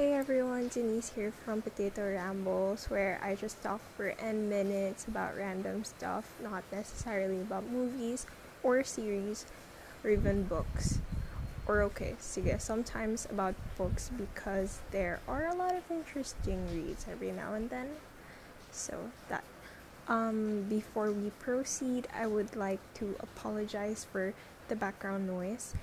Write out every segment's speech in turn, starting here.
Hey everyone, Denisse here from Potato Rambles, where I just talk for N minutes about random stuff, not necessarily about movies or series or even books. Or okay, sige, sometimes about books because there are a lot of interesting reads every now and then. So that um before we proceed, I would like to apologize for the background noise.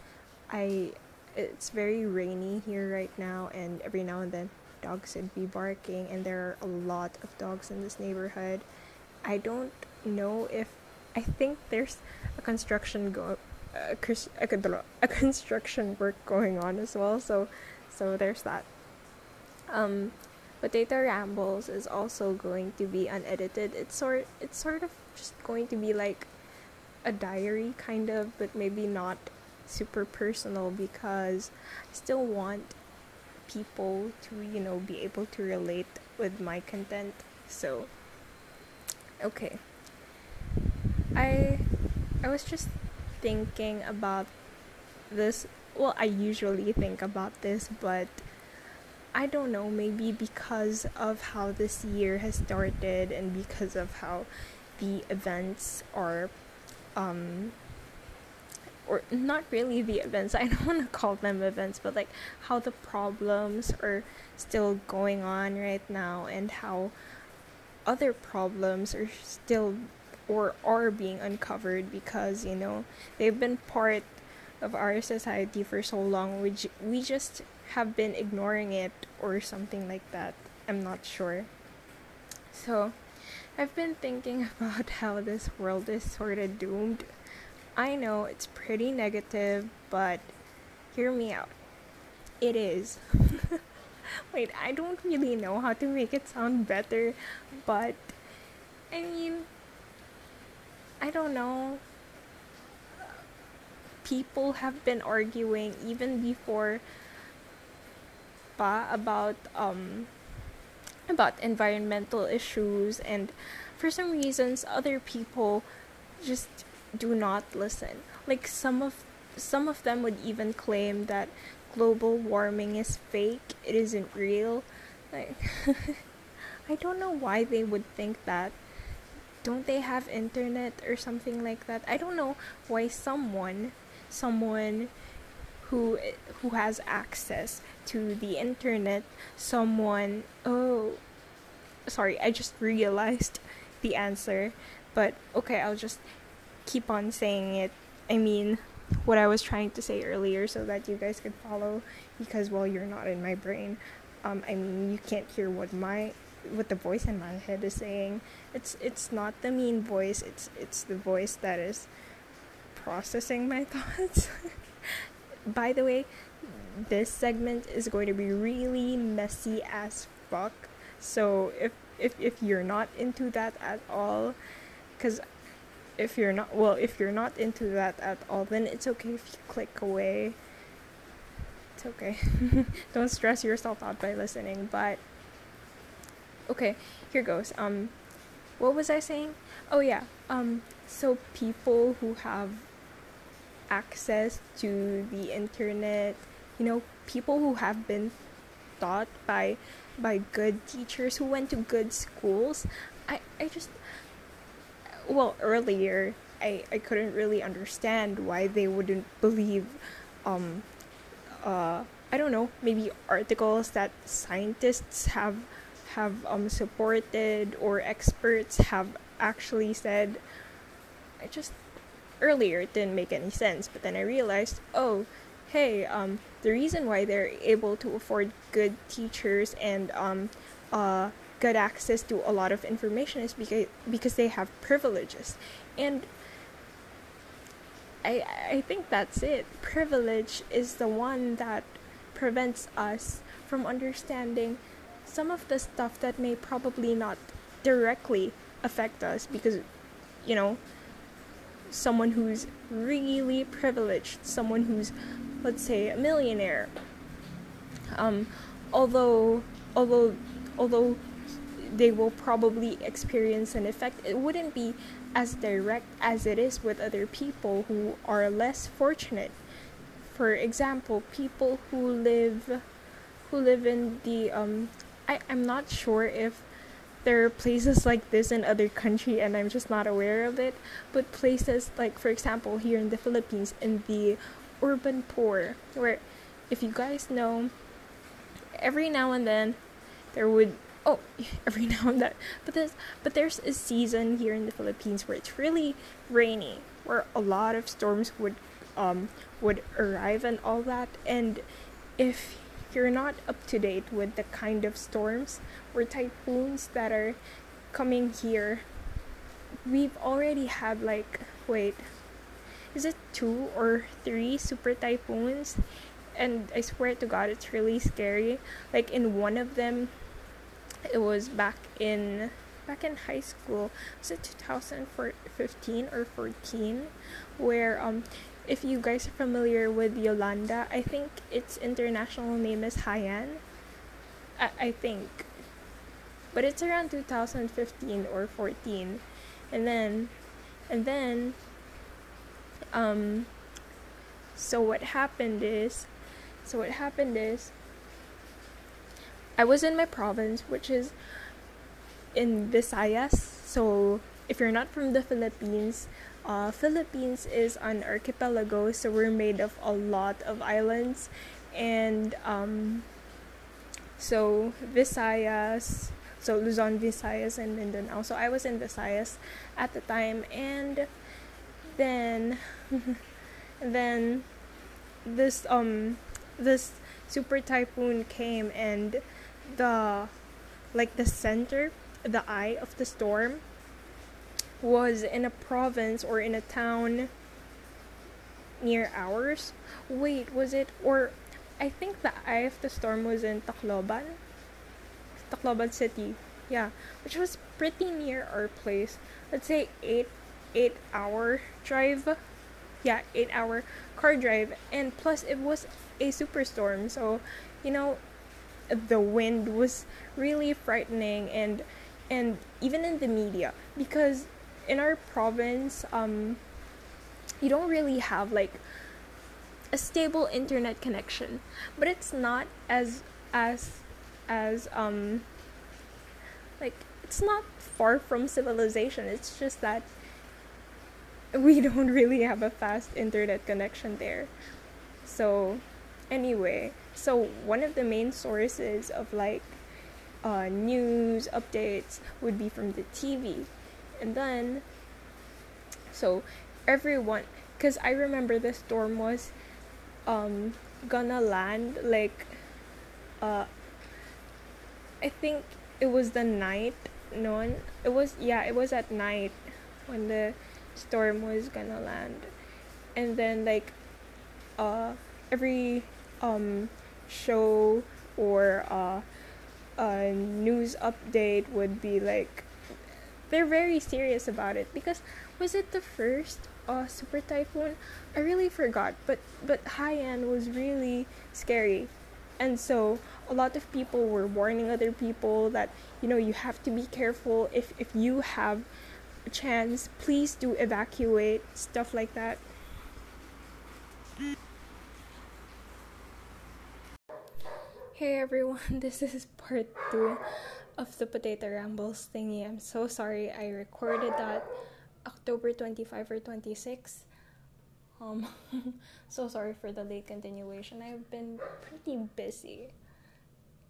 I it's very rainy here right now and every now and then dogs would be barking and there are a lot of dogs in this neighborhood. I don't know if i think there's a construction go a, a construction work going on as well so so there's that. Um potato rambles is also going to be unedited. It's sort it's sort of just going to be like a diary kind of but maybe not super personal because I still want people to, you know, be able to relate with my content. So, okay. I I was just thinking about this. Well, I usually think about this, but I don't know, maybe because of how this year has started and because of how the events are um or not really the events. I don't want to call them events but like how the problems are still going on right now and how other problems are still or are being uncovered because you know they've been part of our society for so long. We, we just have been ignoring it or something like that. I'm not sure. So i've been thinking about how this world is sort of doomed I know it's pretty negative, but hear me out. It is. Wait, I don't really know how to make it sound better, but I mean, I don't know. People have been arguing even before pa about um about environmental issues and for some reasons other people just do not listen. Like some of some of them would even claim that global warming is fake, it isn't real. Like I don't know why they would think that. Don't they have internet or something like that? I don't know why someone someone who who has access to the internet, someone oh sorry, I just realized the answer. But okay, I'll just keep on saying it. I mean, what I was trying to say earlier so that you guys could follow because well you're not in my brain. Um, I mean you can't hear what my what the voice in my head is saying. It's it's not the mean voice, it's it's the voice that is processing my thoughts. By the way, this segment is going to be really messy as fuck. So if if if you're not into that at all cuz if you're not well if you're not into that at all then it's okay if you click away. It's okay. Don't stress yourself out by listening but okay here goes um what was i saying? Oh yeah um so people who have access to the internet you know people who have been taught by by good teachers who went to good schools i i just well earlier I, I couldn't really understand why they wouldn't believe um uh I don't know maybe articles that scientists have have um supported or experts have actually said. I just earlier it didn't make any sense but then I realized oh hey um the reason why they're able to afford good teachers and um uh good access to a lot of information is because because they have privileges and I I think that's it. Privilege is the one that prevents us from understanding some of the stuff that may probably not directly affect us because you know someone who's really privileged, someone who's let's say a millionaire um although although although they will probably experience an effect. It wouldn't be as direct as it is with other people who are less fortunate. For example, people who live who live in the um I, I'm not sure if there are places like this in other country and I'm just not aware of it. But places like for example here in the Philippines in the urban poor where if you guys know every now and then there would oh every now and then. But there's but there's a season here in the Philippines where it's really rainy where a lot of storms would um would arrive and all that. And if you're not up to date with the kind of storms or typhoons that are coming here we've already had like wait is it two or three super typhoons? And I swear to God, it's really scary. Like in one of them, it was back in back in high school. Was it 2015 or 14? Where um, if you guys are familiar with Yolanda, I think its international name is Haiyan. I, I think, but it's around 2015 or 14, and then, and then, um. So what happened is so what happened is I was in my province, which is in Visayas. So if you're not from the Philippines, uh, Philippines is an archipelago, so we're made of a lot of islands, and um, so Visayas, so Luzon, Visayas, and Mindanao. So I was in Visayas at the time, and then then this um this super typhoon came and the like the center the eye of the storm was in a province or in a town near ours. Wait was it or i think the eye of the storm was in tacloban? Tacloban city yeah which was pretty near our place. Let's say eight eight hour drive yeah eight hour car drive and plus it was a superstorm so you know the wind was really frightening and and even in the media because in our province um you don't really have like a stable internet connection. But it's not as as as um like it's not far from civilization. It's just that we don't really have a fast internet connection there. So anyway so one of the main sources of like uh, news updates would be from the tv and then so everyone because i remember the storm was um gonna land like uh i think it was the night no it was yeah it was at night when the storm was gonna land. And then like uh every um show or uh a news update would be like they're very serious about it. Because was it the first uh super typhoon? I really forgot but but haiyan was really scary. And so a lot of people were warning other people that you know you have to be careful. If if you have a chance please do evacuate stuff like that Hey everyone, this is part 2 of the Potato Rambles thingy. I'm so sorry I recorded that October 25 or 26. Um, so sorry for the late continuation. I've been pretty busy.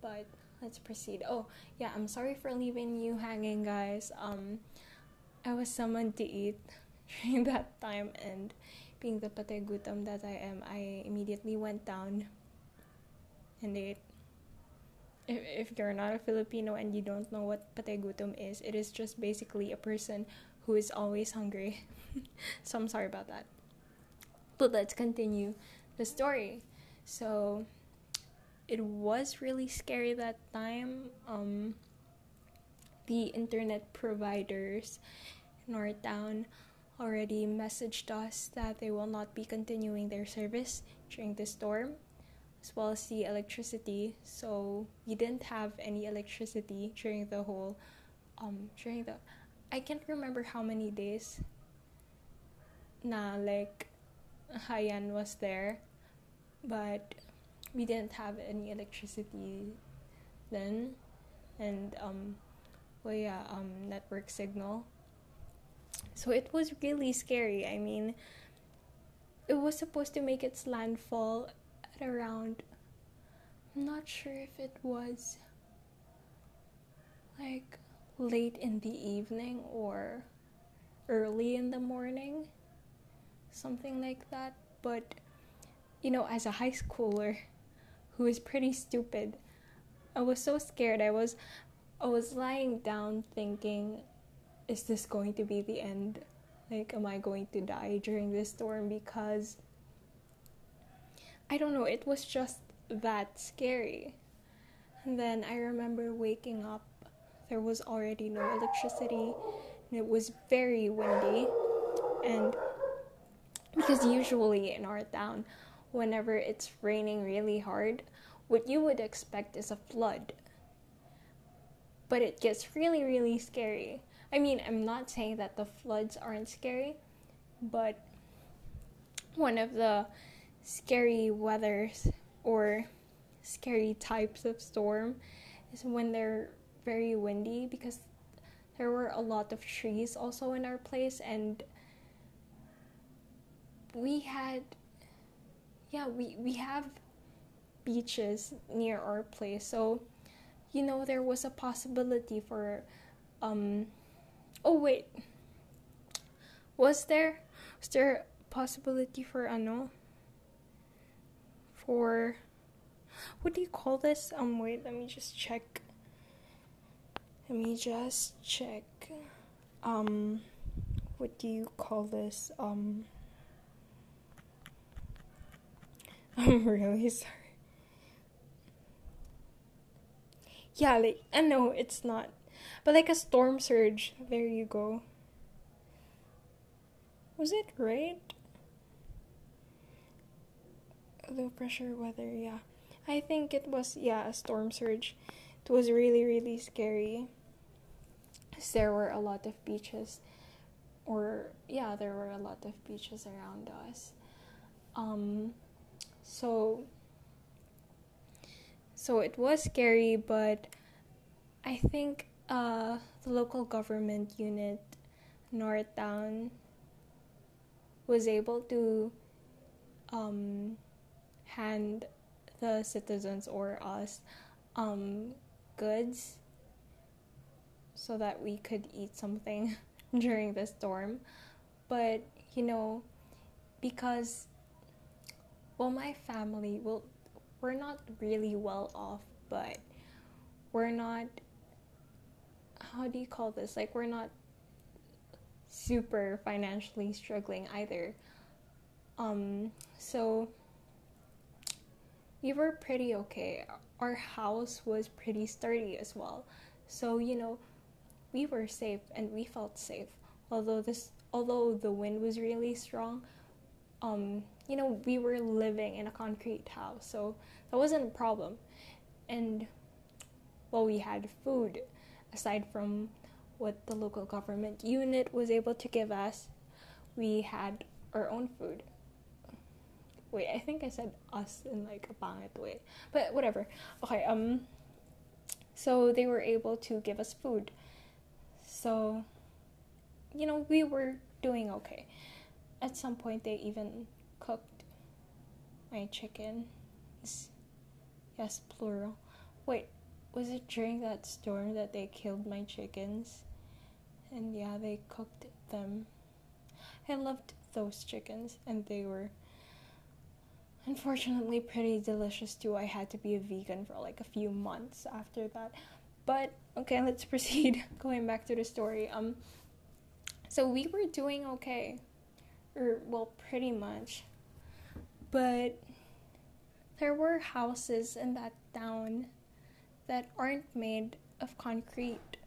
But let's proceed. Oh, yeah, I'm sorry for leaving you hanging, guys. Um, I was summoned to eat during that time and being the pategutam that I am, I immediately went down and ate if, if you're not a Filipino and you don't know what pategutom is, it is just basically a person who is always hungry. so I'm sorry about that. But let's continue the story. So it was really scary that time. Um, the internet providers in our town already messaged us that they will not be continuing their service during the storm as well as the electricity. So we didn't have any electricity during the whole um during the I can't remember how many days na like Haiyan was there, but we didn't have any electricity then. And um well yeah um network signal. So it was really scary. I mean it was supposed to make its landfall around i'm not sure if it was like late in the evening or early in the morning something like that but you know as a high schooler who is pretty stupid I was so scared. I was I was lying down thinking is this going to be the end? Like am I going to die during this storm because I don't know, it was just that scary. And then I remember waking up. There was already no electricity. And it was very windy. And because usually in our town, whenever it's raining really hard, what you would expect is a flood. But it gets really, really scary. I mean, I'm not saying that the floods aren't scary, but one of the scary weathers or scary types of storm is when they're very windy because there were a lot of trees also in our place and we had yeah we we have beaches near our place. So, you know, there was a possibility for um oh wait. Was there was there a possibility for ano for what do you call this? Um wait, let me just check. Let me just check. Um what do you call this? Um I'm really sorry. yeah, like I know it's not, but like a storm surge. There you go. Was it right? Pressure weather, yeah. I think it was yeah a storm surge. It was really really scary. There were a lot of beaches, or yeah, there were a lot of beaches around us. Um, so so it was scary, but I think uh, the local government unit, Northtown, was able to um, hand the citizens or us um, goods so that we could eat something during the storm. But, you know, because, well, my family, well, we're not really well off, but we're not how do you call this? Like we're not super financially struggling either. Um so we were pretty okay. Our house was pretty sturdy as well. So, you know, we were safe and we felt safe. Although this although the wind was really strong, um, you know, we were living in a concrete house, so that wasn't a problem. And well, we had food aside from what the local government unit was able to give us. We had our own food. Wait, I think I said us in like a pangit way, but whatever. Okay, um, so they were able to give us food. So, you know, we were doing okay at some point they even cooked my chicken. Yes, plural. Wait, was it during that storm that they killed my chickens? And yeah, they cooked them. I loved those chickens, and they were unfortunately pretty delicious too. I had to be a vegan for like a few months after that. But okay, let's proceed. Going back to the story. Um so we were doing okay or well, pretty much. But there were houses in that town that aren't made of concrete.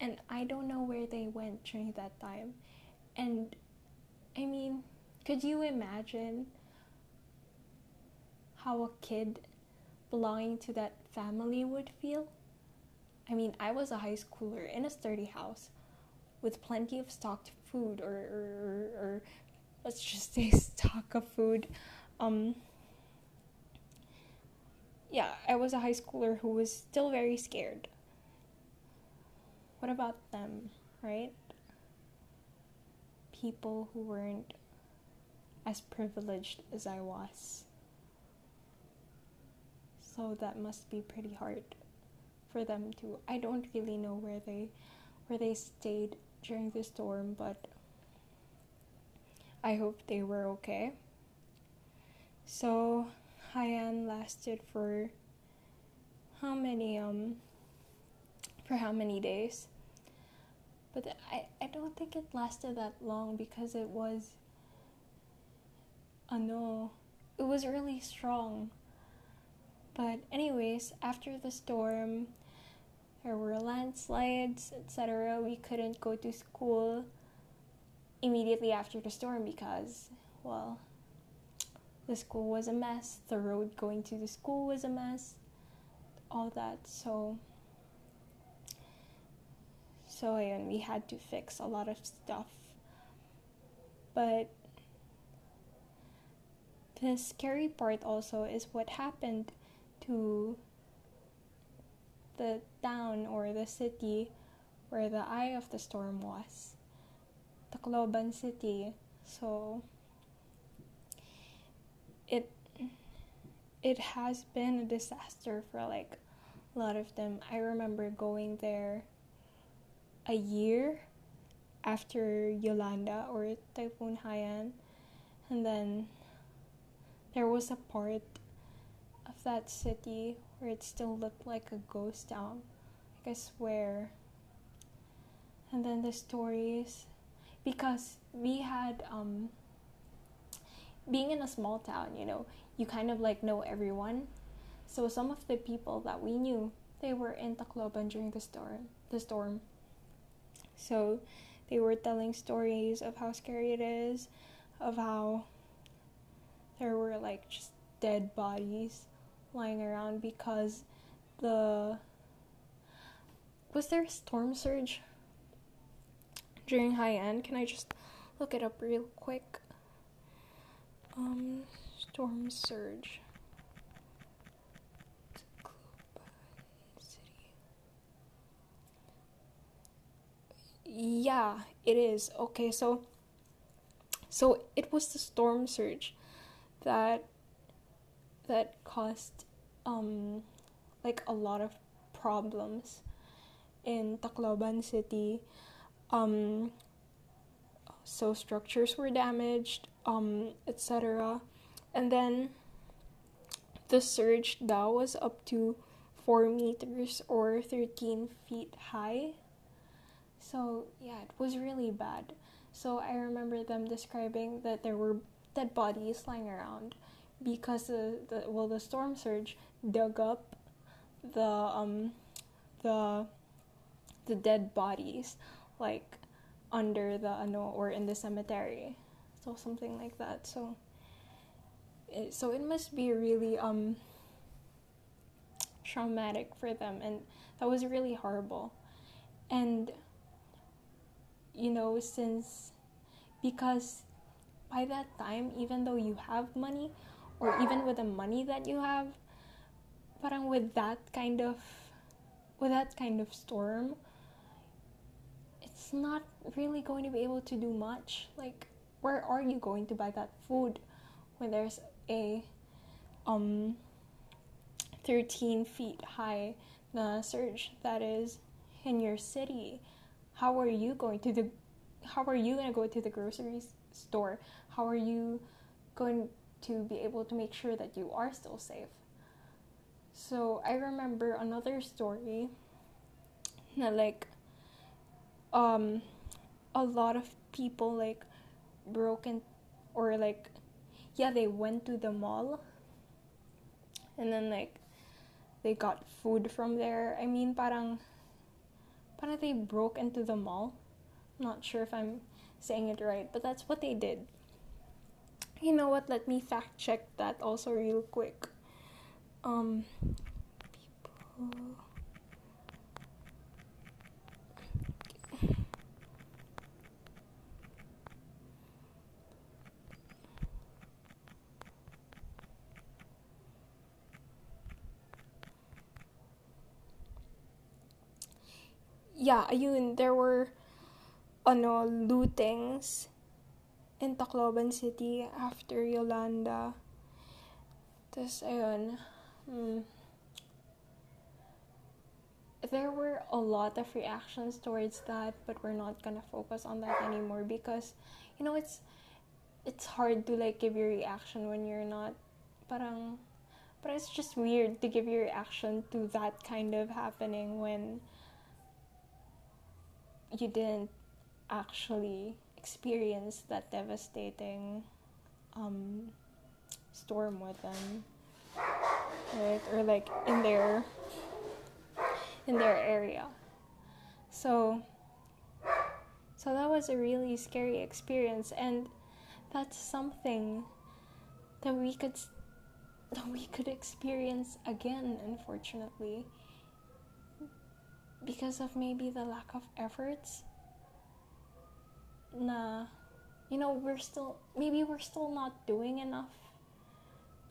And I don't know where they went during that time. And I mean, could you imagine how a kid belonging to that family would feel? I mean, I was a high schooler in a sturdy house with plenty of stocked food or, or, or, let's just say stock of food um yeah, I was a high schooler who was still very scared. What about them, right? People who weren't as privileged as I was. So that must be pretty hard for them to I don't really know where they where they stayed during the storm, but I hope they were okay. So Haiyan lasted for how many um for how many days? But I, I don't think it lasted that long because it was uh, no, it was really strong. But anyways, after the storm, there were landslides, etc. We couldn't go to school immediately after the storm because, well, the school was a mess. The road going to the school was a mess. All that. So, so and we had to fix a lot of stuff. But the scary part also is what happened to the town or the city where the eye of the storm was. Tacloban City. So it it has been a disaster for like a lot of them. I remember going there a year after Yolanda or Typhoon Haiyan and then there was a part that city where it still looked like a ghost town. Like I swear. And then the stories because we had um being in a small town, you know, you kind of like know everyone. So some of the people that we knew, they were in Tacloban during the storm. The storm. So they were telling stories of how scary it is, of how there were like just dead bodies lying around because the was there a storm surge during Haiyan? Can I just look it up real quick? Um, storm surge. Yeah, it is. Okay, so so it was the storm surge that that caused um like a lot of problems in Tacloban city. Um so structures were damaged um etc and then the surge that was up to 4 meters or 13 feet high. So yeah it was really bad. So i remember them describing that there were dead bodies lying around because the, the well the storm surge dug up the um the the dead bodies like under the ano or in the cemetery. So something like that. So it, so it must be really um traumatic for them and that was really horrible. And you know since because by that time even though you have money or even with the money that you have parang with that kind of with that kind of storm it's not really going to be able to do much. Like, where are you going to buy that food when there's a um 13 feet high the surge that is in your city? How are you going to the how are you going to go to the grocery store? How are you going to be able to make sure that you are still safe? So I remember another story that like um a lot of people like broken or like yeah they went to the mall and then like they got food from there. I mean parang parang they broke into the mall. I'm not sure if i'm saying it right but that's what they did you know what? Let me fact check that also real quick. Um people yeah, ayun, there were ano, lootings in Tacloban City after Yolanda. Tapos, ayun, hmm, there were a lot of reactions towards that, but we're not gonna focus on that anymore because, you know, it's it's hard to like give your reaction when you're not parang but it's just weird to give your reaction to that kind of happening when you didn't actually experience that devastating um, storm with them right? Or like in their in their area. So so that was a really scary experience and that's something that we could that we could experience again unfortunately because of maybe the lack of efforts na you know we're still maybe we're still not doing enough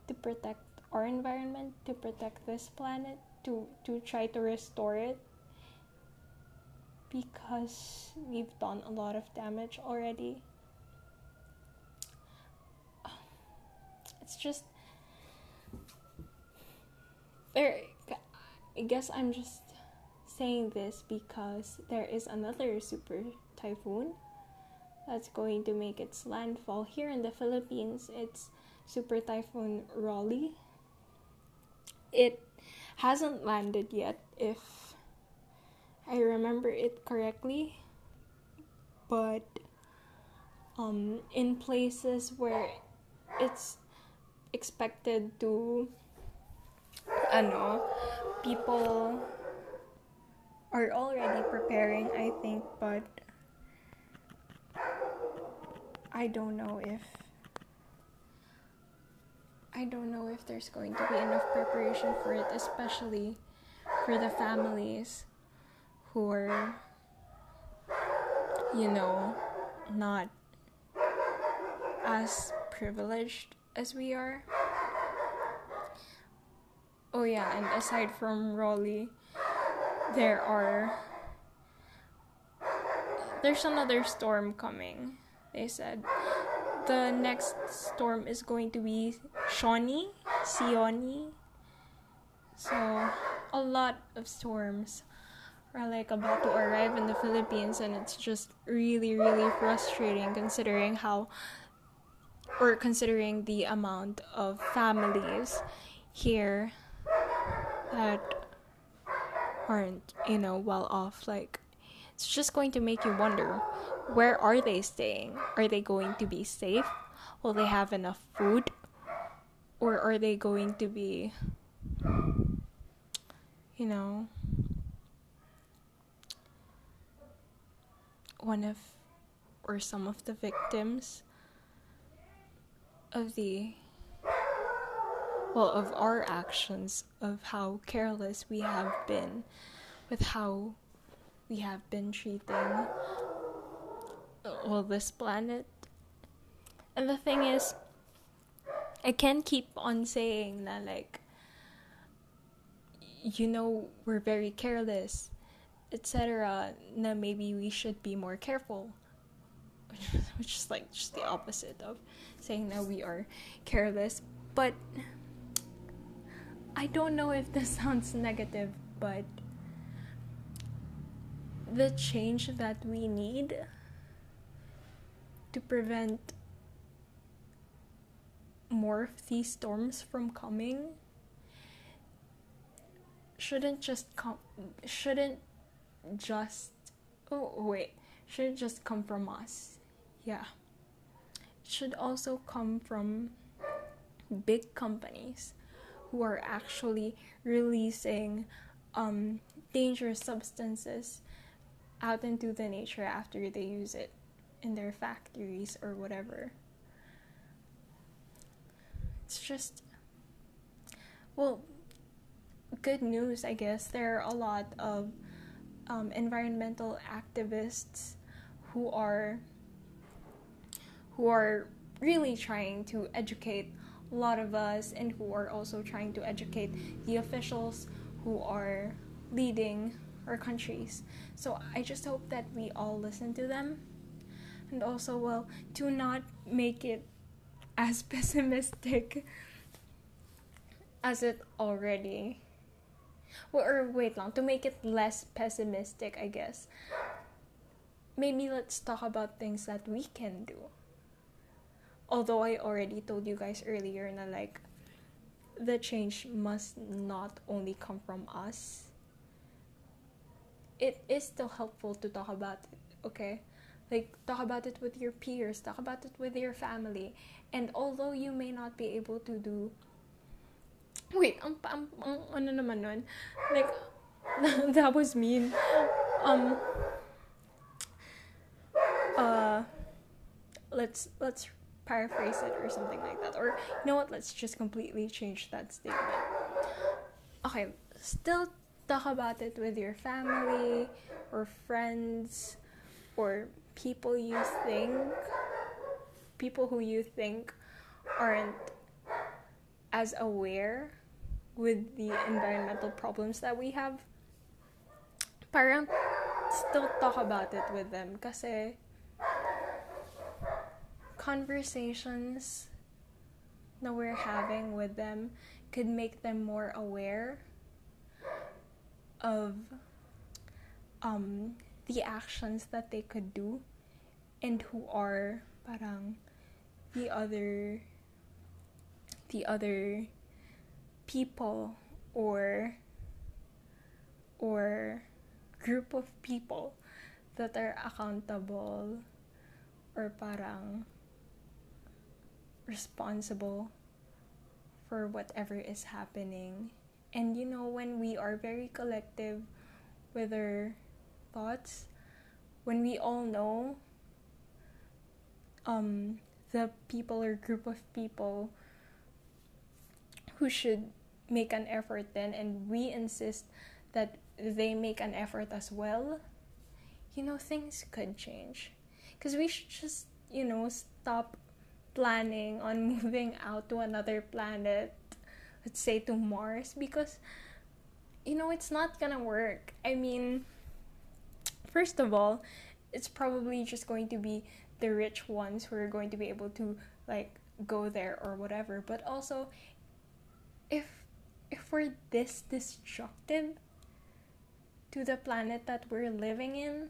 to protect our environment to protect this planet to to try to restore it. Because we've done a lot of damage already. It's just there i guess i'm just saying this because there is another super typhoon that's going to make its landfall here in the Philippines. It's Super Typhoon Rolly. It hasn't landed yet, if I remember it correctly, but um, in places where it's expected to, ano, people are already preparing, I think, but I don't know if I don't know if there's going to be enough preparation for it, especially for the families who are, you know, not as privileged as we are. Oh, yeah, and aside from Rolly, there are there's another storm coming they said the next storm is going to be Shoni, Siony. So a lot of storms are like about to arrive in the Philippines and it's just really really frustrating considering how or considering the amount of families here that aren't, you know, well off. Like, it's just going to make you wonder where are they staying? Are they going to be safe? Will they have enough food? Or are they going to be, you know, one of or some of the victims of the well, of our actions, of how careless we have been with how we have been treating well this planet. And the thing is, I can't keep on saying that like you know we're very careless, etc. Now maybe we should be more careful. Which is like just the opposite of saying that we are careless. But I don't know if this sounds negative, but the change that we need to prevent more of these storms from coming? Shouldn't just come shouldn't just oh wait shouldn't just come from us? Yeah. It should also come from big companies who are actually releasing um, dangerous substances out into the nature after they use it in their factories or whatever. It's just, well, good news, I guess. There are a lot of um, environmental activists who are who are really trying to educate a lot of us and who are also trying to educate the officials who are leading our countries. So I just hope that we all listen to them. And also, well, to not make it as pessimistic as it already. Well, or wait long, to make it less pessimistic, I guess. Maybe let's talk about things that we can do. Although I already told you guys earlier, na like, the change must not only come from us. It is still helpful to talk about it, okay? Like, talk about it with your peers, talk about it with your family. And although you may not be able to do. Wait, ang, ang, ang ano naman nun? Like, that was mean. Um, uh, let's, let's paraphrase it or something like that. Or, you know what, let's just completely change that statement. Okay, still talk about it with your family or friends or people you think, people who you think aren't as aware with the environmental problems that we have. Parang still talk about it with them kasi conversations that we're having with them could make them more aware of um, the actions that they could do and who are parang the other the other people or or group of people that are accountable or parang responsible for whatever is happening. And you know, when we are very collective our thoughts, when we all know um, the people or group of people who should make an effort then, and we insist that they make an effort as well, you know, things could change. Because we should just, you know, stop planning on moving out to another planet, let's say to Mars, because you know it's not gonna work. I mean, first of all, it's probably just going to be the rich ones who are going to be able to like go there or whatever. But also, if if we're this destructive to the planet that we're living in,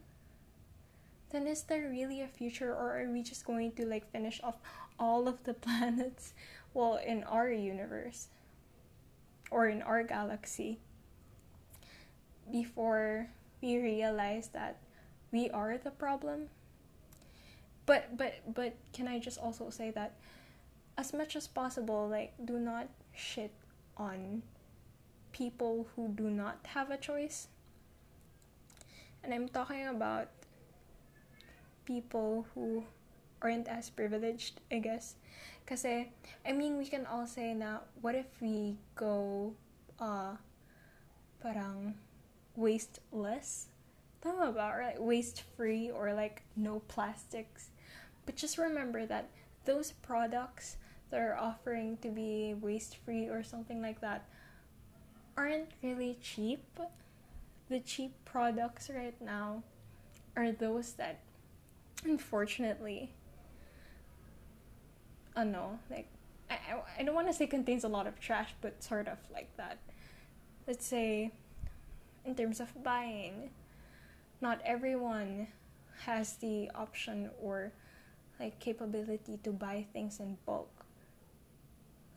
then is there really a future or are we just going to like finish off all of the planets, well, in our universe or in our galaxy before we realize that we are the problem. But but but can I just also say that as much as possible like do not shit on people who do not have a choice. And I'm talking about people who aren't as privileged, I guess. because I mean, we can all say na, what if we go, uh, parang, waste less? Tama ba? Or like waste free or like no plastics. But just remember that those products that are offering to be waste free or something like that aren't really cheap. The cheap products right now are those that unfortunately ano, like I, I don't want to say contains a lot of trash, but sort of like that. Let's say, in terms of buying, not everyone has the option or like capability to buy things in bulk.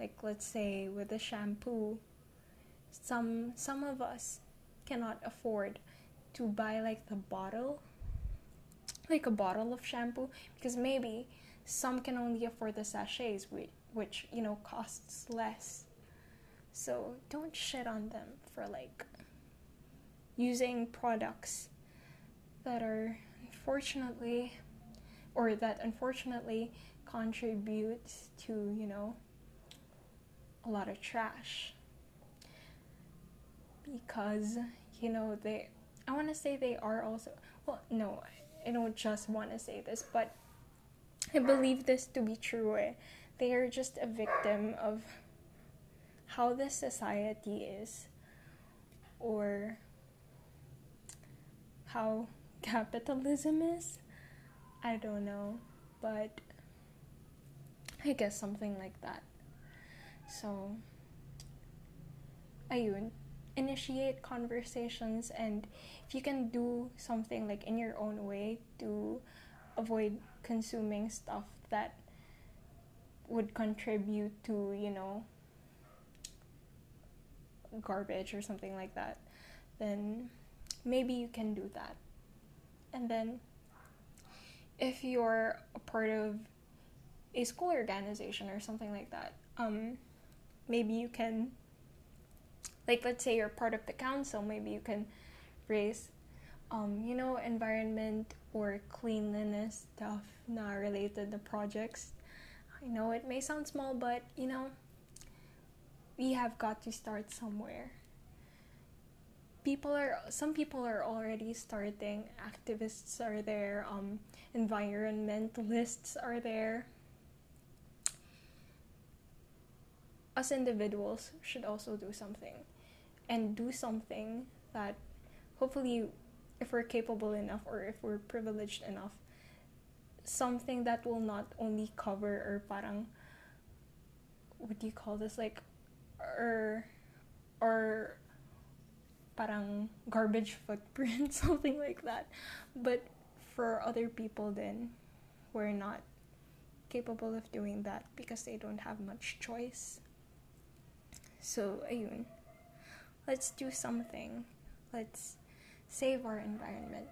Like let's say with the shampoo, some some of us cannot afford to buy like the bottle, like a bottle of shampoo because maybe some can only afford the sachets, which, which you know costs less. So don't shit on them for like using products that are unfortunately or that unfortunately contributes to, you know, a lot of trash. Because, you know, they I want to say they are also well, no, I don't just want to say this, but I believe this to be true. Eh? They are just a victim of how the society is, or how capitalism is. I don't know, but I guess something like that. So, ayun, initiate conversations and if you can do something like in your own way to avoid consuming stuff that would contribute to, you know, garbage or something like that, then maybe you can do that. And then if you're a part of a school organization or something like that, um, maybe you can, like, let's say you're part of the council, maybe you can raise, um, you know, environment or cleanliness stuff not related to projects. I know it may sound small, but you know, we have got to start somewhere people are some people are already starting activists are there um, environmentalists are there. Us individuals should also do something and do something that hopefully if we're capable enough or if we're privileged enough something that will not only cover or parang what do you call this? Like or or parang garbage footprint something like that but for other people then we're not capable of doing that because they don't have much choice so, ayun. Let's do something. Let's save our environment.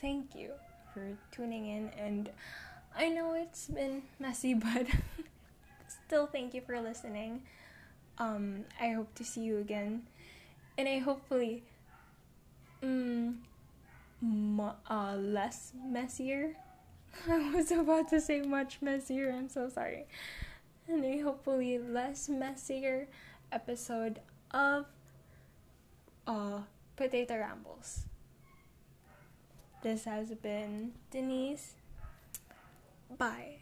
Thank you for tuning in and I know it's been messy but still thank you for listening. Um I hope to see you again and I hopefully mm, uh, less messier. I was about to say much messier. I'm so sorry and a hopefully less messier episode of uh, Potato Rambles. This has been Denisse. Bye.